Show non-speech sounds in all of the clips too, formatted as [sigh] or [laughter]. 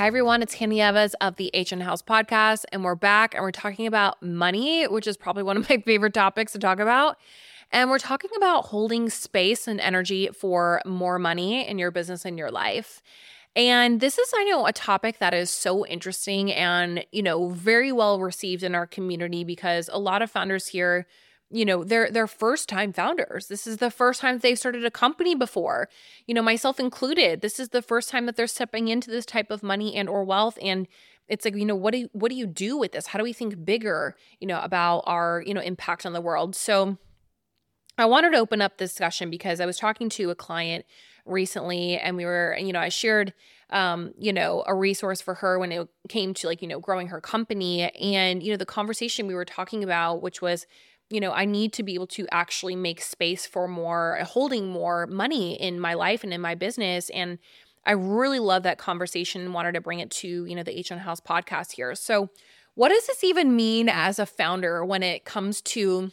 Hi, everyone. It's Hannah Nieves of the HN Haus podcast, and we're back and we're talking about money, which is probably one of [laughs] my favorite topics to talk about. And we're talking about holding space and energy for more money in your business and your life. And this is, I know, a topic that is so interesting and, you know, very well received in our community because a lot of founders here you know they're they're first time founders. This is the first time they've started a company before you know myself included. This is the first time that they're stepping into this type of money and or wealth. And it's like you know what do you, what do you do with this? How do we think bigger you know about our you know impact on the world? So i wanted to open up this discussion because i was talking to a client recently and we were you know i shared um, you know, a resource for her when it came to like, you know, growing her company. And, you know, the conversation we were talking about, which was you know, I need to be able to actually make space for more, holding more money in my life and in my business. And I really love that conversation and wanted to bring it to, you know, the HN Haus podcast here. So, what does this even mean as a founder when it comes to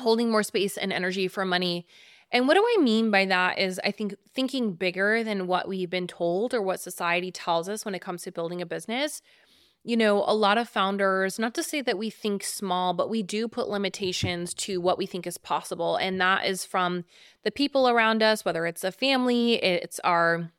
holding more space and energy for money? And what do I mean by that is I think thinking bigger than what we've been told or what society tells us when it comes to building a business you know, a lot of founders, not to say that we think small, but we do put limitations to what we think is possible. And that is from the people around us, whether it's a family, it's our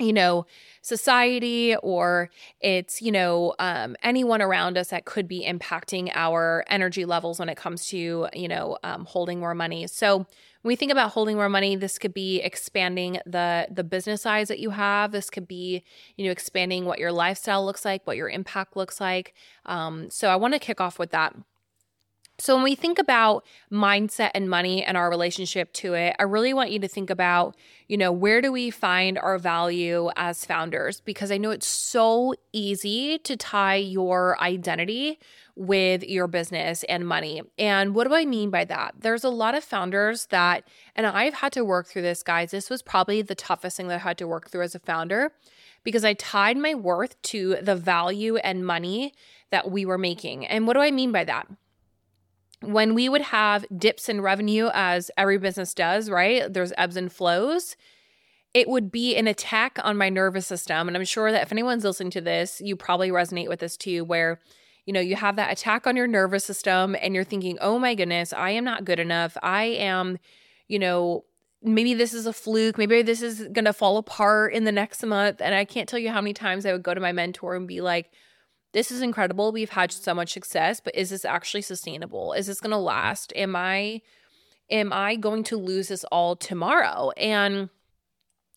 you know society or it's you know um, anyone around us that could be impacting our energy levels when it comes to you know um, holding more money so when we think about holding more money, this could be expanding the the business size that you have. This could be, you know, expanding what your lifestyle looks like, what your impact looks like. Um, so I want to kick off with that. So, when we think about mindset and money and our relationship to it, I really want you to think about, you know, where do we find our value as founders? Because I know it's so easy to tie your identity with your business and money. And what do I mean by that? There's a lot of founders that, and I've had to work through this, guys. This was probably the toughest thing that I had to work through as a founder because I tied my worth to the value and money that we were making. And what do I mean by that? When we would have dips in revenue, as every business does, right? There's ebbs and flows it would be an attack on my nervous system. And I'm sure that if anyone's listening to this, you probably resonate with this too, where you know, you have that attack on your nervous system and you're thinking, oh my goodness, I am not good enough. I am, you know, maybe this is a fluke. Maybe this is going to fall apart in the next month. And I can't tell you how many times I would go to my mentor and be like, this is incredible. We've had so much success, but is this actually sustainable? Is this going to last? Am I am I going to lose this all tomorrow? And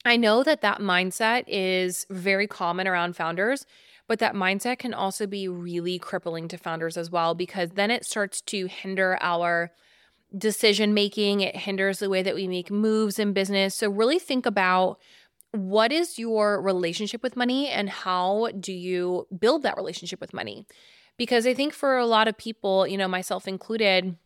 I know that that mindset is very common around founders but that mindset can also be really crippling to founders as well, because then it starts to hinder our decision making. It hinders the way that we make moves in business. So, really think about what is your relationship with money and how do you build that relationship with money? Because I think for a lot of people, you know, myself included,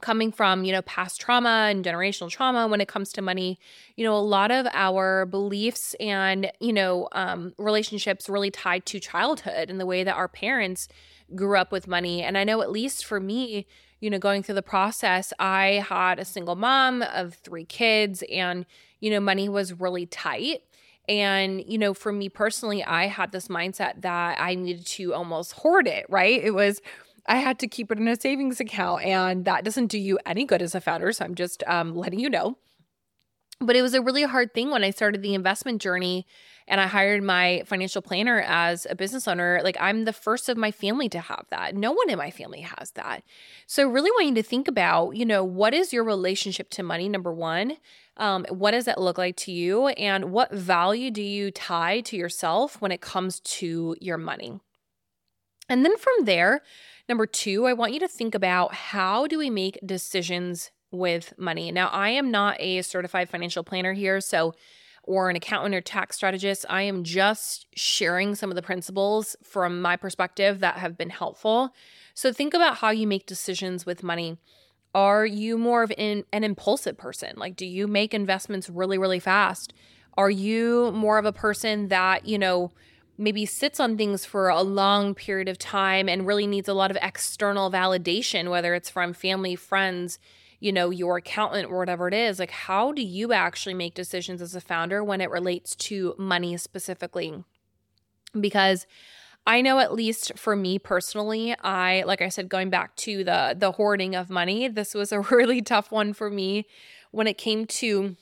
coming from you know past trauma and generational trauma when it comes to money you know a lot of our beliefs and you know um, relationships really tied to childhood and the way that our parents grew up with money and i know at least for me you know going through the process i had a single mom of three kids and you know money was really tight and, you know, for me personally, I had this mindset that I needed to almost hoard it, right? It was I had to keep it in a savings account, and that doesn't do you any good as a founder. So I'm just um, letting you know. But it was a really hard thing when I started the investment journey and I hired my financial planner as a business owner. Like, I'm the first of my family to have that. No one in my family has that. So, really want you to think about, you know, what is your relationship to money, number one? Um, what does that look like to you? And what value do you tie to yourself when it comes to your money? And then from there, Number two, I want you to think about how do we make decisions with money. Now, I am not a certified financial planner here, so or an accountant or tax strategist. I am just sharing some of the principles from my perspective that have been helpful. So think about how you make decisions with money. Are you more of an, an impulsive person? Like, do you make investments really, really fast? Are you more of a person that, you know, maybe sits on things for a long period of time and really needs a lot of external validation, whether it's from family, friends, you know, your accountant or whatever it is. Like, how do you actually make decisions as a founder when it relates to money specifically? because I know at least for me personally, I like I said going back to the the hoarding of money, this was a [laughs] really tough one for me when it came to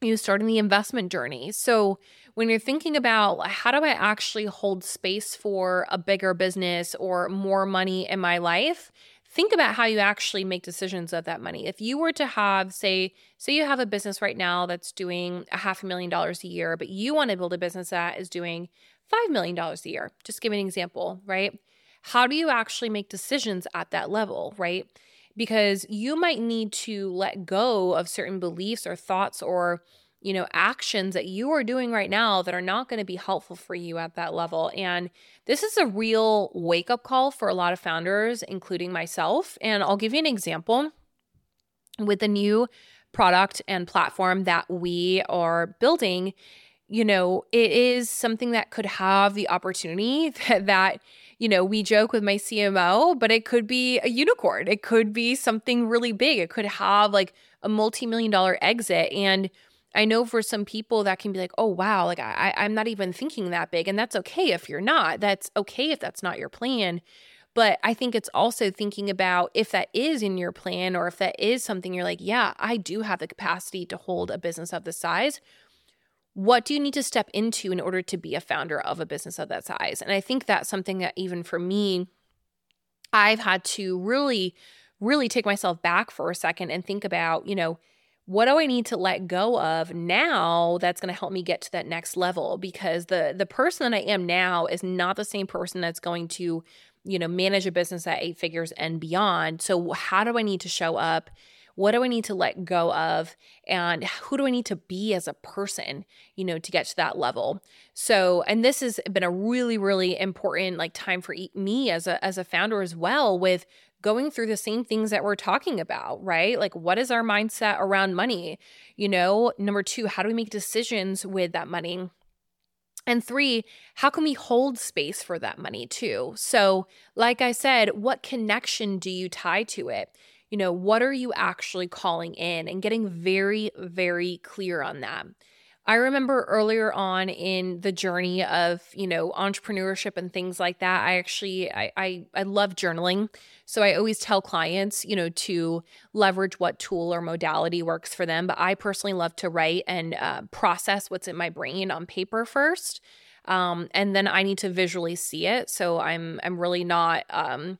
you know, starting the investment journey. So when you're thinking about how do I actually hold space for a bigger business or more money in my life, think about how you actually make decisions of that money. If you were to have, say, say you have a business right now that's doing a half a million dollars a year, but you want to build a business that is doing $5 million a year. Just give an example, right? How do you actually make decisions at that level, right? Because you might need to let go of certain beliefs or thoughts or you know actions that you are doing right now that are not going to be helpful for you at that level and this is a real wake up call for a lot of founders including myself and I'll give you an example with the new product and platform that we are building you know, it is something that could have the opportunity [laughs] that, that, you know, we joke with my CMO, but it could be a unicorn. It could be something really big. It could have like a multi million dollar exit. And I know for some people that can be like, oh, wow, like I, I'm not even thinking that big. And that's okay if you're not. That's okay if that's not your plan. But I think it's also thinking about if that is in your plan or if that is something you're like, yeah, I do have the capacity to hold a business of this size what do you need to step into in order to be a founder of a business of that size? And I think that's something that even for me, I've had to really, really take myself back for a second and think about, you know, what do I need to let go of now that's going to help me get to that next level? Because the the person that I am now is not the same person that's going to, you know, manage a business at eight figures and beyond. So how do I need to show up what do I need to let go of? And who do I need to be as a person, you know, to get to that level? So, and this has been a really, really important like time for me as a as a founder as well with going through the same things that we're talking about, right? Like, what is our mindset around money? You know, number two, how do we make decisions with that money? And three, how can we hold space for that money too? So, like I said, what connection do you tie to it? you know, what are you actually calling in and getting very, very clear on that. I remember earlier on in the journey of, you know, entrepreneurship and things like that, I actually I I, I love journaling. So I always tell clients, you know, to leverage what tool or modality works for them. But I personally love to write and uh, process what's in my brain on paper first. Um, and then I need to visually see it. So I'm I'm really not um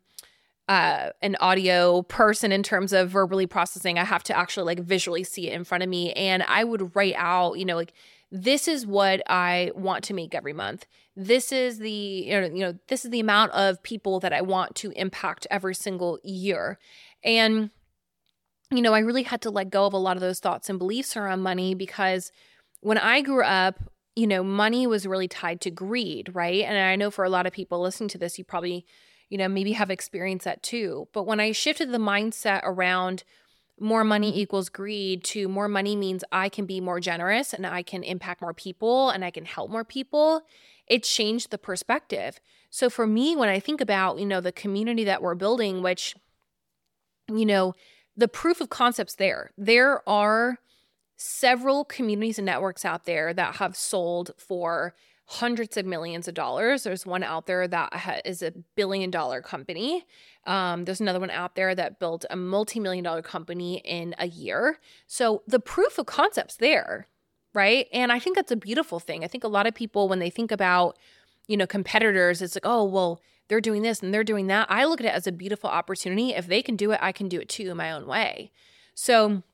uh, an audio person in terms of verbally processing. I have to actually like visually see it in front of me. And I would write out, you know, like, this is what I want to make every month. This is the, you know, you know, this is the amount of people that I want to impact every single year. And, you know, I really had to let go of a lot of those thoughts and beliefs around money because when I grew up, you know, money was really tied to greed, right? And I know for a lot of people listening to this, you probably you know, maybe have experienced that too. But when I shifted the mindset around more money mm-hmm. equals greed to more money means I can be more generous and I can impact more people and I can help more people, it changed the perspective. So for me, when I think about, you know, the community that we're building, which, you know, the proof of concepts there, there are several communities and networks out there that have sold for hundreds of millions of dollars. There's one out there that ha- is a billion dollar company. Um, there's another one out there that built a multi million dollar company in a year. So the proof of concept's there, right? And I think that's a beautiful thing. I think a lot of people, when they think about, you know, competitors, it's like, oh, well, they're doing this and they're doing that. I look at it as a beautiful opportunity. If they can do it, I can do it too in my own way. So,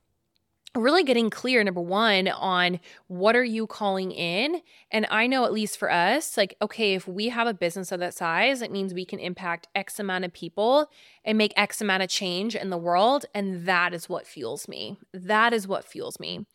really getting clear number one on what are you calling in? And i know at least for us like okay if we have a business of that size it means we can impact x amount of people and make x amount of change in the world and that is what fuels me. That is what fuels me.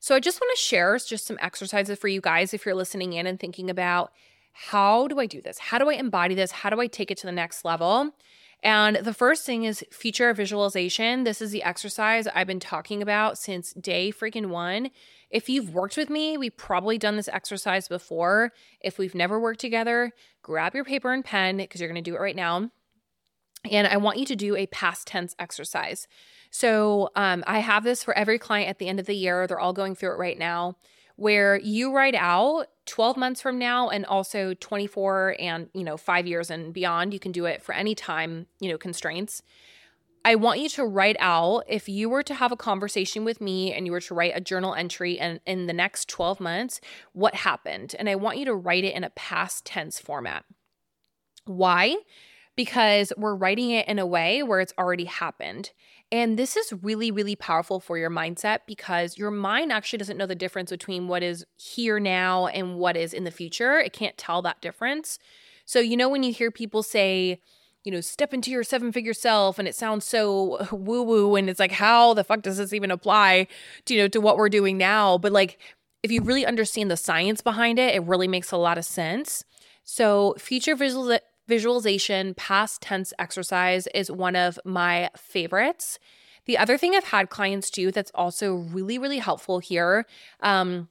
So i just want to share just some exercises for you guys if you're listening in and thinking about how do i do this? How do i embody this? How do i take it to the next level and the first thing is future visualization. This is the exercise I've been talking about since day freaking one. If you've worked with me, we've probably done this exercise before. If we've never worked together, grab your paper and pen because you're going to do it right now. And I want you to do a past tense exercise. So um, I have this for every client at the end of the year. They're all going through it right now where you write out 12 months from now and also 24 and, you know, 5 years and beyond. You can do it for any time, you know, constraints. I want you to write out if you were to have a conversation with me and you were to write a journal entry and in the next 12 months, what happened? And I want you to write it in a past tense format. Why? Because we're writing it in a way where it's already happened. And this is really, really powerful for your mindset because your mind actually doesn't know the difference between what is here now and what is in the future. It can't tell that difference. So, you know, when you hear people say, you know, step into your seven figure self and it sounds so [laughs] woo woo and it's like, how the fuck does this even apply to, you know, to what we're doing now? But like, if you really understand the science behind it, it really makes a lot of sense. So, future visual visualization past tense exercise is one of my favorites. The other thing I've had clients do that's also really, really helpful here. Um,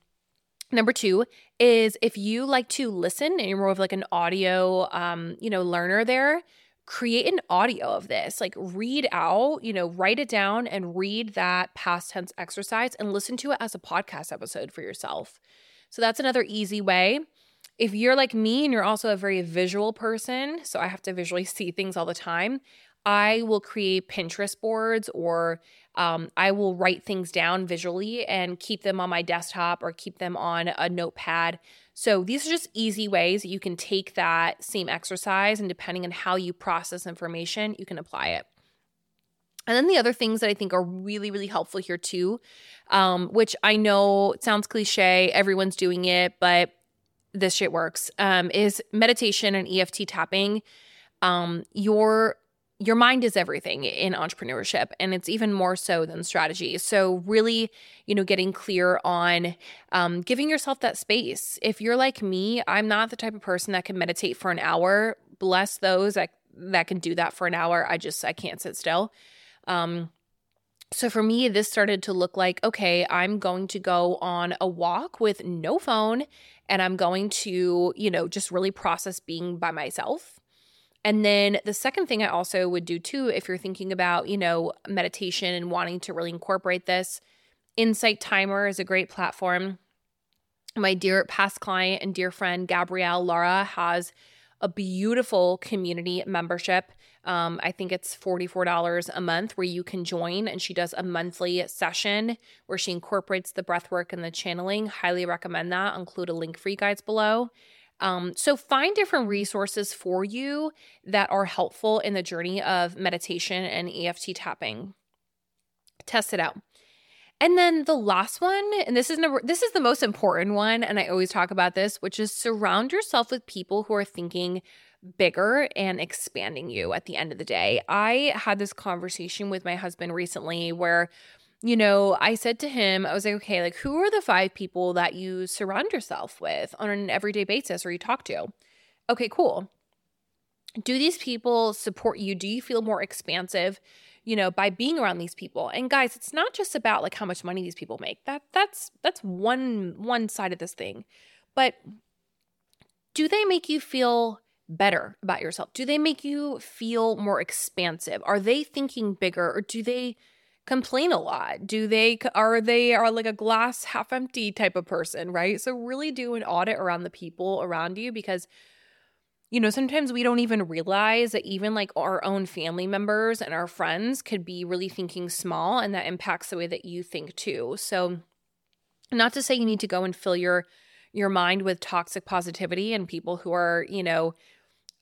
number two is if you like to listen and you're more of like an audio, um, you know, learner there, create an audio of this. Like read out, you know, write it down and read that past tense exercise and listen to it as a podcast episode for yourself. So that's another easy way. If you're like me and you're also a very visual person, so I have to visually see things all the time, I will create Pinterest boards or um, I will write things down visually and keep them on my desktop or keep them on a notepad. So these are just easy ways that you can take that same exercise and depending on how you process information, you can apply it. And then the other things that I think are really, really helpful here too, um, which I know sounds cliche, everyone's doing it, but this shit works um, is meditation and EFT tapping. Um, your your mind is everything in entrepreneurship and it's even more so than strategy. So really you know getting clear on um, giving yourself that space. If you're like me i'm not the type of person that can meditate for an hour. Bless those that, that can do that for an hour. I just i can't sit still. Um, so for me, this started to look like okay, I'm going to go on a walk with no phone and I'm going to, you know, just really process being by myself. And then the second thing I also would do too, if you're thinking about, you know, meditation and wanting to really incorporate this, Insight Timer is a great platform. My dear past client and dear friend, Gabrielle Lara, has a beautiful community membership. Um, I think it's $44 a month where you can join, and she does a monthly session where she incorporates the breath work and the channeling. Highly recommend that. I'll include a link for you guys below. Um, so find different resources for you that are helpful in the journey of meditation and EFT tapping. Test it out. And then the last one, and this is number this is the most important one, and I always talk about this, which is surround yourself with people who are thinking bigger and expanding you at the end of the day. I had this conversation with my husband recently where you know, I said to him, I was like, okay, like who are the five people that you surround yourself with on an everyday basis or you talk to? Okay, cool. Do these people support you? Do you feel more expansive? you know by being around these people and guys it's not just about like how much money these people make that that's that's one one side of this thing but do they make you feel better about yourself? Do they make you feel more expansive? Are they thinking bigger or do they complain a lot? Do they are they are like a glass half empty type of person right? So really do an audit around the people around you because you know, sometimes we don't even realize that even like our own family members and our friends could be really thinking small, and that impacts the way that you think too. So, not to say you need to go and fill your your mind with toxic positivity and people who are, you know,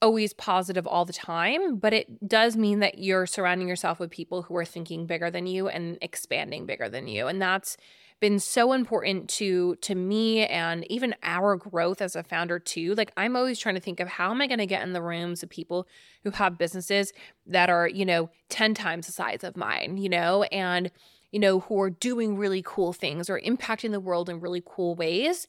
always positive all the time, but it does mean that you're surrounding yourself with people who are thinking bigger than you and expanding bigger than you. And that's been so important to to me and even our growth as a founder too like i'm always trying to think of how am i going to get in the rooms of people who have businesses that are you know 10 times the size of mine you know and you know who are doing really cool things or impacting the world in really cool ways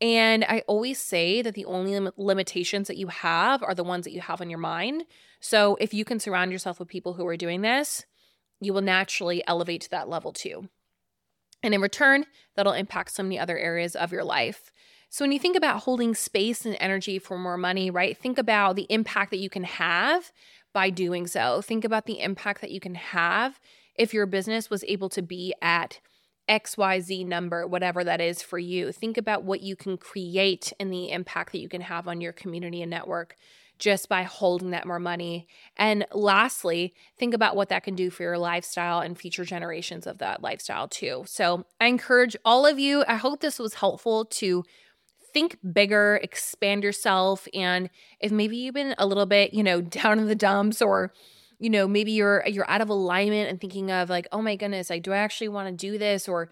and I always say that the only lim- limitations that you have are the ones that you have in your mind. So if you can surround yourself with people who are doing this, you will naturally elevate to that level too. And in return, that'll impact so many other areas of your life. So when you think about holding space and energy for more money, right? Think about the impact that you can have by doing so. Think about the impact that you can have if your business was able to be at XYZ number, whatever that is for you. Think about what you can create and the impact that you can have on your community and network just by holding that more money. And lastly, think about what that can do for your lifestyle and future generations of that lifestyle too. So I encourage all of you, I hope this was helpful to think bigger, expand yourself. And if maybe you've been a little bit, you know, [laughs] down in the dumps or you know maybe you're you're out of alignment and thinking of like oh my goodness like do i actually want to do this or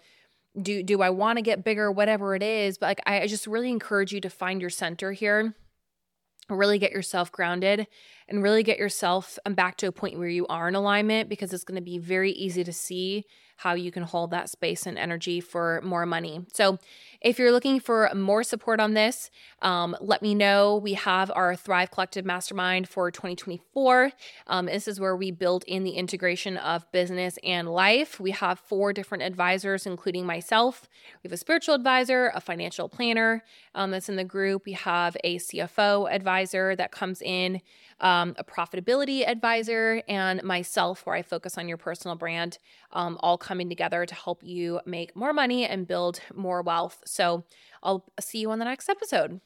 do do i want to get bigger? whatever it is but like I, I just really encourage you to find your center here. Really get yourself grounded and really get yourself um, back to a point where you are in alignment because it's going to be very easy to see how you can hold that space and energy for more money. So, if you're looking for more support on this, um, let me know. We have our Thrive Collective Mastermind for 2024. Um, this is where we build in the integration of business and life. We have four different advisors, including myself. We have a spiritual advisor, a financial planner um, that's in the group. We have a CFO advisor that comes in um, a profitability advisor, and myself, where I focus on your personal brand, um, all coming together to help you make more money and build more wealth. So I'll see you on the next episode.